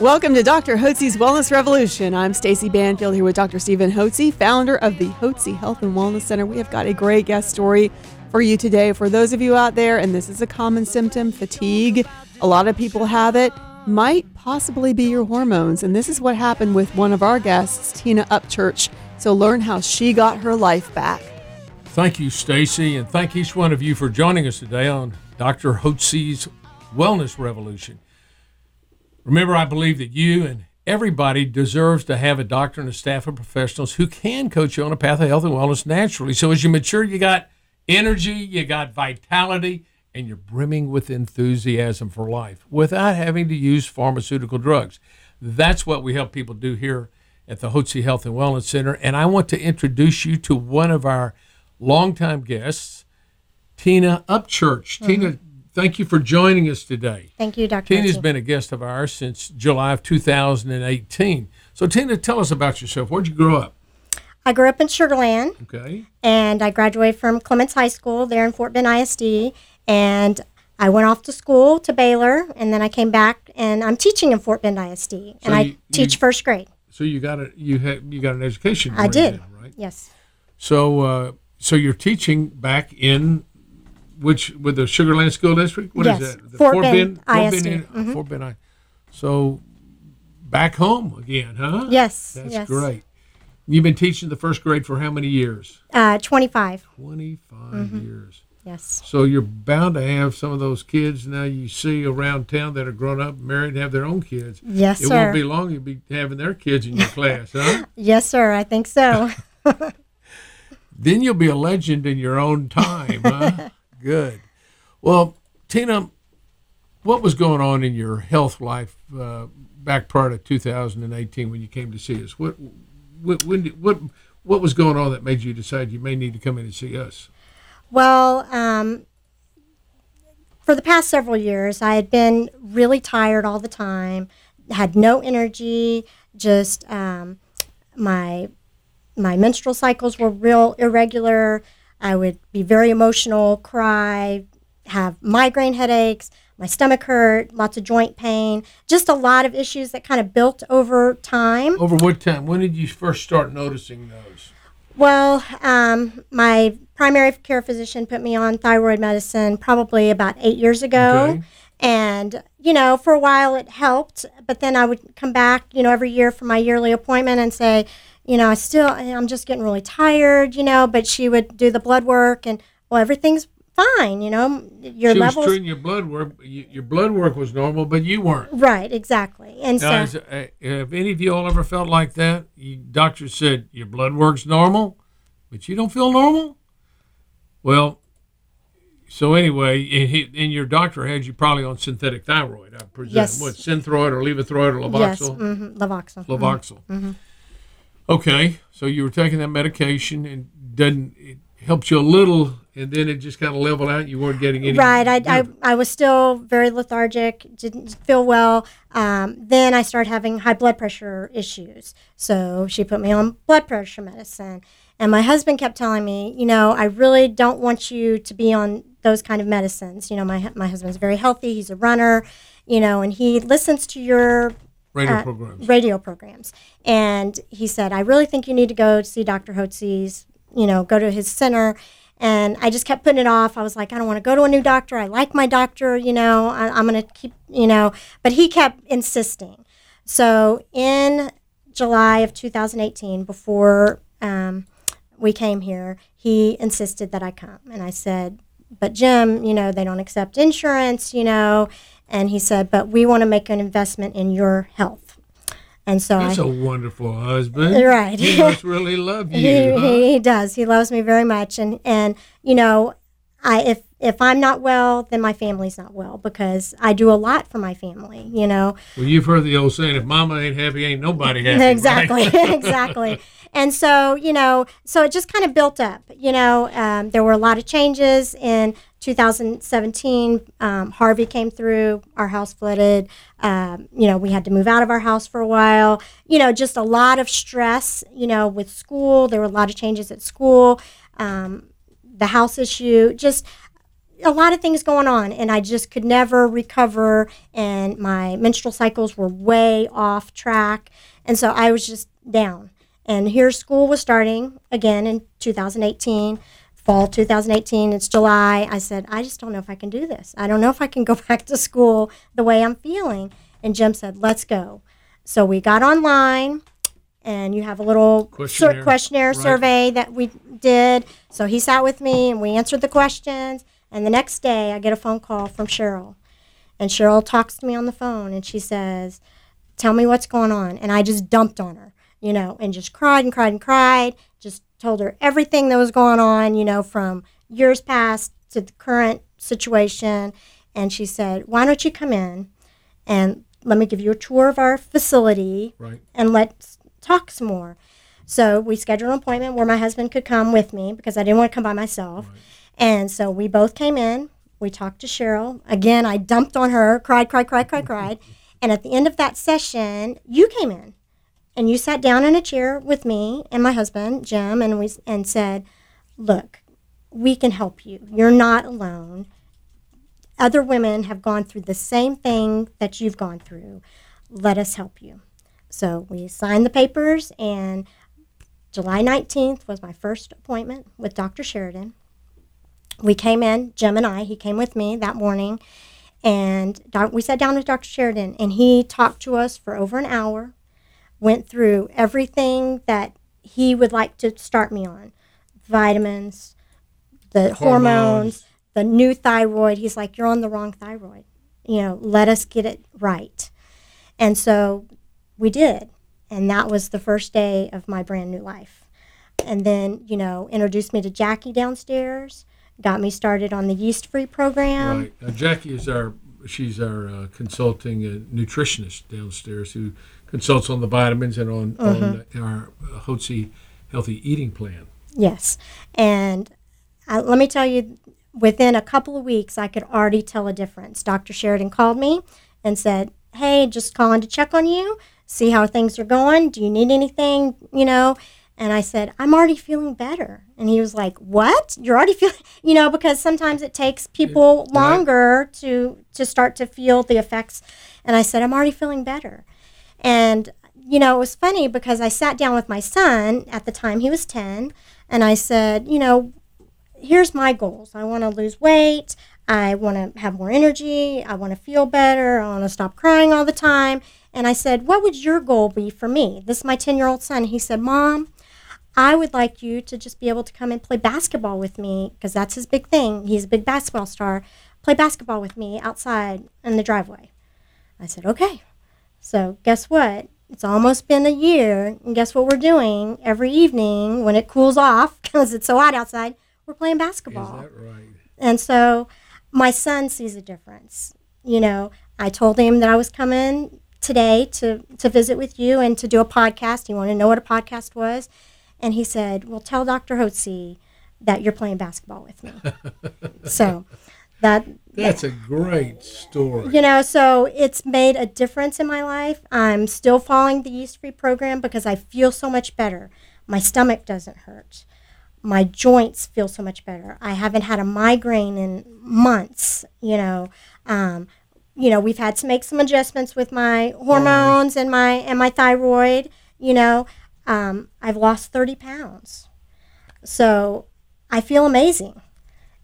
Welcome to Dr. Hotze's Wellness Revolution. I'm Stacy Banfield here with Dr. Stephen Hotze, founder of the Hotze Health and Wellness Center. We have got a great guest story for you today. For those of you out there, and this is a common symptom, fatigue, a lot of people have it, might possibly be your hormones. And this is what happened with one of our guests, Tina Upchurch. So learn how she got her life back. Thank you, Stacy, and thank each one of you for joining us today on Dr. Hotze's Wellness Revolution. Remember, I believe that you and everybody deserves to have a doctor and a staff of professionals who can coach you on a path of health and wellness naturally. So as you mature, you got energy, you got vitality, and you're brimming with enthusiasm for life without having to use pharmaceutical drugs. That's what we help people do here at the Hotze Health and Wellness Center. And I want to introduce you to one of our longtime guests, Tina Upchurch. Tina, mm-hmm. Thank you for joining us today. Thank you, Dr. Tina's Hotze. been a guest of ours since July of 2018. So, Tina, tell us about yourself. Where'd you grow up? I grew up in Sugar Land, Okay. and I graduated from Clements High School there in Fort Bend ISD, and I went off to school to Baylor, and then I came back, and I'm teaching in Fort Bend ISD, and So I you- teach you- first grade. So you got a you had you got an education. I did. right? Yes, So uh, so you're teaching back in which with the Sugar Land School District? What is Yes, that? The Fort Bend Fort ISD. Bend, Mhm. Fort Bend I- So back home again, huh? yes, That's yes. great. You've been teaching the first grade for how many years? Uh, 25. 25 Mm-hmm. years. Yes, So you're bound to have some of those kids now you see around town that are grown up, married, and have their own kids. yes, it sir. won't be long you'll be having their kids in your class, huh? yes, sir. I think so. then you'll be a legend in your own time, huh? Good. Well, Tina, what was going on in your health life uh, back prior to 2018 when you came to see us? What, what, when what, what was going on that made you decide you may need to come in and see us? Well, um, for the past several years, I had been really tired all the time, had no energy, just um, my my menstrual cycles were real irregular. I would be very emotional, cry, have migraine headaches, my stomach hurt, lots of joint pain, just a lot of issues that kind of built over time. Over what time? When did you first start noticing those? Well, um, my primary care physician put me on thyroid medicine probably about eight years ago. Okay. And, you know, for a while it helped, but then I would come back, you know, every year for my yearly appointment and say, you know, I still, I'm just getting really tired, you know, but she would do the blood work and, well, everything's fine, you know, your she levels. was treating your blood work. Your blood work was normal, but you weren't. right, exactly. And Now, so, is, uh, have any of you all ever felt like that? You, doctor said your blood work's normal, but you don't feel normal. Well, so anyway, and, he, and your doctor had you probably on synthetic thyroid, I presume. Yes. What synthroid or Levothroid or yes, Levoxyl? hmm Levoxyl. mhm. Levoxyl. Okay, so you were taking that medication and didn't it helped you a little, and then it just kind of leveled out. You weren't getting any. Right. I, I. I was still very lethargic, didn't feel well. Um, then I started having high blood pressure issues. So she put me on blood pressure medicine. And my husband kept telling me, you know, I really don't want you to be on those kind of medicines. You know, my, my husband's very healthy, he's a runner, you know, and he listens to your radio uh, programs. radio programs. And he said, I really think you need to go see Dr. Hotze's, you know, go to his center. And I just kept putting it off. I was like, I don't want to go to a new doctor. I like my doctor, you know, I, I'm going to keep, you know, but he kept insisting. So in July of 2018, before um, we came here, he insisted that I come. And I said, but Jim, you know, they don't accept insurance, you know. And he said, but we want to make an investment in your health. And so That's I, a wonderful husband. Right. He must really love you. he, huh? he, he does. He loves me very much. And, and, you know, I, if if I'm not well, then my family's not well because I do a lot for my family, you know. Well, you've heard the old saying, if mama ain't happy, ain't nobody happy. exactly exactly. And so you know so it just kind of built up you know? Um, there were a lot of changes in 2017 um, harvey came through our house flooded. Um, you know we had to move out of our house for a while. You know just a lot of stress you know with school. There were a lot of changes at school. Um, the house issue just a lot of things going on and i just could never recover and my menstrual cycles were way off track and so i was just down. And here school was starting again in 2018 fall 2018 it's july. I said i just don't know if i can do this. I don't know if i can go back to school the way i'm feeling. And jim said let's go. So we got online and you have a little Questionnaire. sur- questionnaire Right. survey that we did. So he sat with me and we answered the questions and the next day i get a phone call from cheryl and cheryl talks to me on the phone and she says tell me what's going on. And I just dumped on her, you know, and just cried and cried and cried. Just told her everything that was going on, you know, from years past to the current situation. And she said, Why don't you come in and let me give you a tour of our facility Right. and let's talk some more. So we scheduled an appointment where my husband could come with me because I didn't want to come by myself. And so we both came in. We talked to Cheryl. Again, I dumped on her, cried, cried, cried, cried, cried. And at the end of that session, you came in and you sat down in a chair with me and my husband, Jim, and we and said, "Look, we can help you. You're not alone. Other women have gone through the same thing that you've gone through. Let us help you." So we signed the papers, and July 19th was my first appointment with Dr. Sheridan. We came in, Jim and I, he came with me that morning, and we sat down with Dr. Sheridan, and he talked to us for over an hour, went through everything that he would like to start me on vitamins, the hormones, Hormones. the new thyroid. He's like, You're on the wrong thyroid. You know, let us get it right. And so we did. And that was the first day of my brand new life. And then, you know, introduced me to Jackie downstairs, got me started on the yeast free program. Right. Now, Jackie is our she's our uh, consulting uh, nutritionist downstairs who consults on the vitamins and on, on our uh, Hotze healthy eating plan. Yes. And uh, let me tell you, within a couple of weeks, I could already tell a difference. Dr. Sheridan called me and said, Hey, just calling to check on you, see how things are going. Do you need anything? You know? And I said, I'm already feeling better. And he was like, What? You're already feeling, you know, because sometimes it takes people Right. longer to, to start to feel the effects. And I said, I'm already feeling better. And, you know, it was funny because I sat down with my son at the time, he was 10, and I said, you know, here's my goals. I want to lose weight. I want to have more energy. I want to feel better. I want to stop crying all the time. And I said, What would your goal be for me? This is my 10 year old son. He said, Mom, I would like you to just be able to come and play basketball with me because that's his big thing. He's a big basketball star. Play basketball with me outside in the driveway. I said, Okay. So guess what? It's almost been a year, and guess what we're doing every evening when it cools off because it's so hot outside? We're playing basketball. Is that right? And so my son sees a difference. You know, I told him that I was coming today to, to visit with you and to do a podcast. He wanted to know what a podcast was. And he said, Well, tell Dr. Hotze that you're playing basketball with me. so that That's a great story. you know, so it's made a difference in my life. I'm still following the yeast free program because I feel so much better. My stomach doesn't hurt. My joints feel so much better. I haven't had a migraine in months, you know. Um, you know, we've had to make some adjustments with my hormones and my and my thyroid, you know. Um, I've lost 30 pounds. So I feel amazing.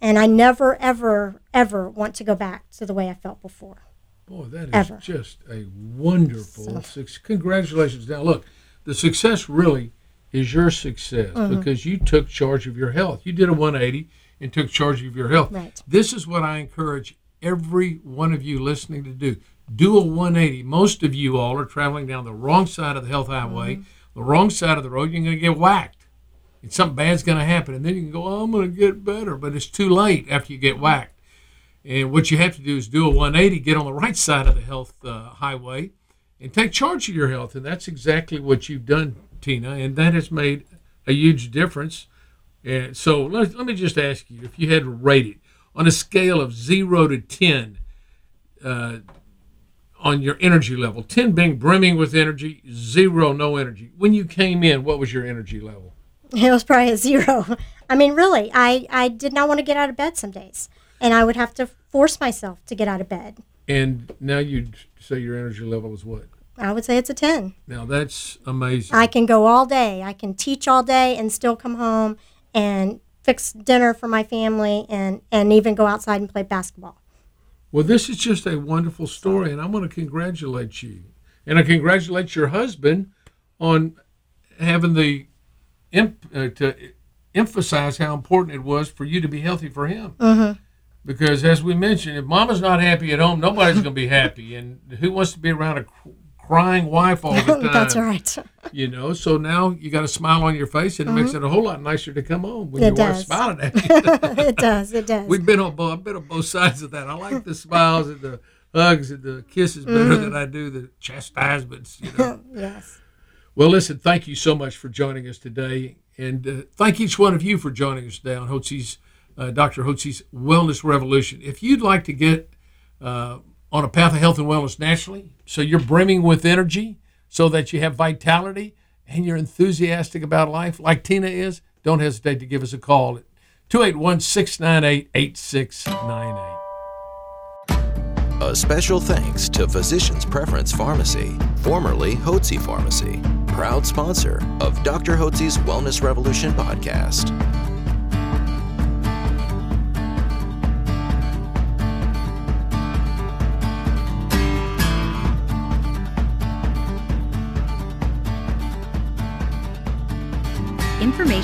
And I never, ever, ever want to go back to the way I felt before. Boy, that is Ever. just a wonderful success. Congratulations. Now, look, the success really is your success Mm-hmm. because you took charge of your health. You did a 180 and took charge of your health. Right. This is what I encourage every one of you listening to do. Do a 180. Most of you all are traveling down the wrong side of the health highway, Mm-hmm. The wrong side of the road. You're going to get whacked. And something bad's going to happen, and then you can go, oh, I'm going to get better, but it's too late after you get whacked. And what you have to do is do a 180, get on the right side of the health uh, highway, and take charge of your health. And that's exactly what you've done, Tina, and that has made a huge difference. And so let, let me just ask you if you had to rate it on a scale of zero to 10 uh, on your energy level, 10 being brimming with energy, zero, no energy. When you came in, what was your energy level? It was probably a zero. I mean, really, I, I did not want to get out of bed some days, and I would have to force myself to get out of bed. And now you say your energy level is what? I would say it's a 10. Now that's amazing. I can go all day. I can teach all day and still come home and fix dinner for my family and, and even go outside and play basketball. Well, this is just a wonderful story, and I want to congratulate you. And I congratulate your husband on having the imp, uh, to emphasize how important it was for you to be healthy for him. Mm-hmm. Because as we mentioned, if mama's not happy at home, nobody's going to be happy. And who wants to be around a crying wife all the time? That's right. You know, so now you got a smile on your face, and it makes it a whole lot nicer to come home when It your wife's does. smiling at you. it does. It does. We've been on both. I've been on both sides of that. I like the smiles and the hugs and the kisses better Mm-hmm. than I do the chastisements. You know. yes. well, listen. Thank you so much for joining us today, and uh, thank each one of you for joining us today on Hotze's uh, Dr. Hotze's Wellness Revolution. If you'd like to get uh, on a path of health and wellness naturally, so you're brimming with energy, so that you have vitality and you're enthusiastic about life, like Tina is, don't hesitate to give us a call at 281 698 8698. A special thanks to Physicians Preference Pharmacy, formerly Hotze Pharmacy, proud sponsor of Dr. Hotze's Wellness Revolution podcast.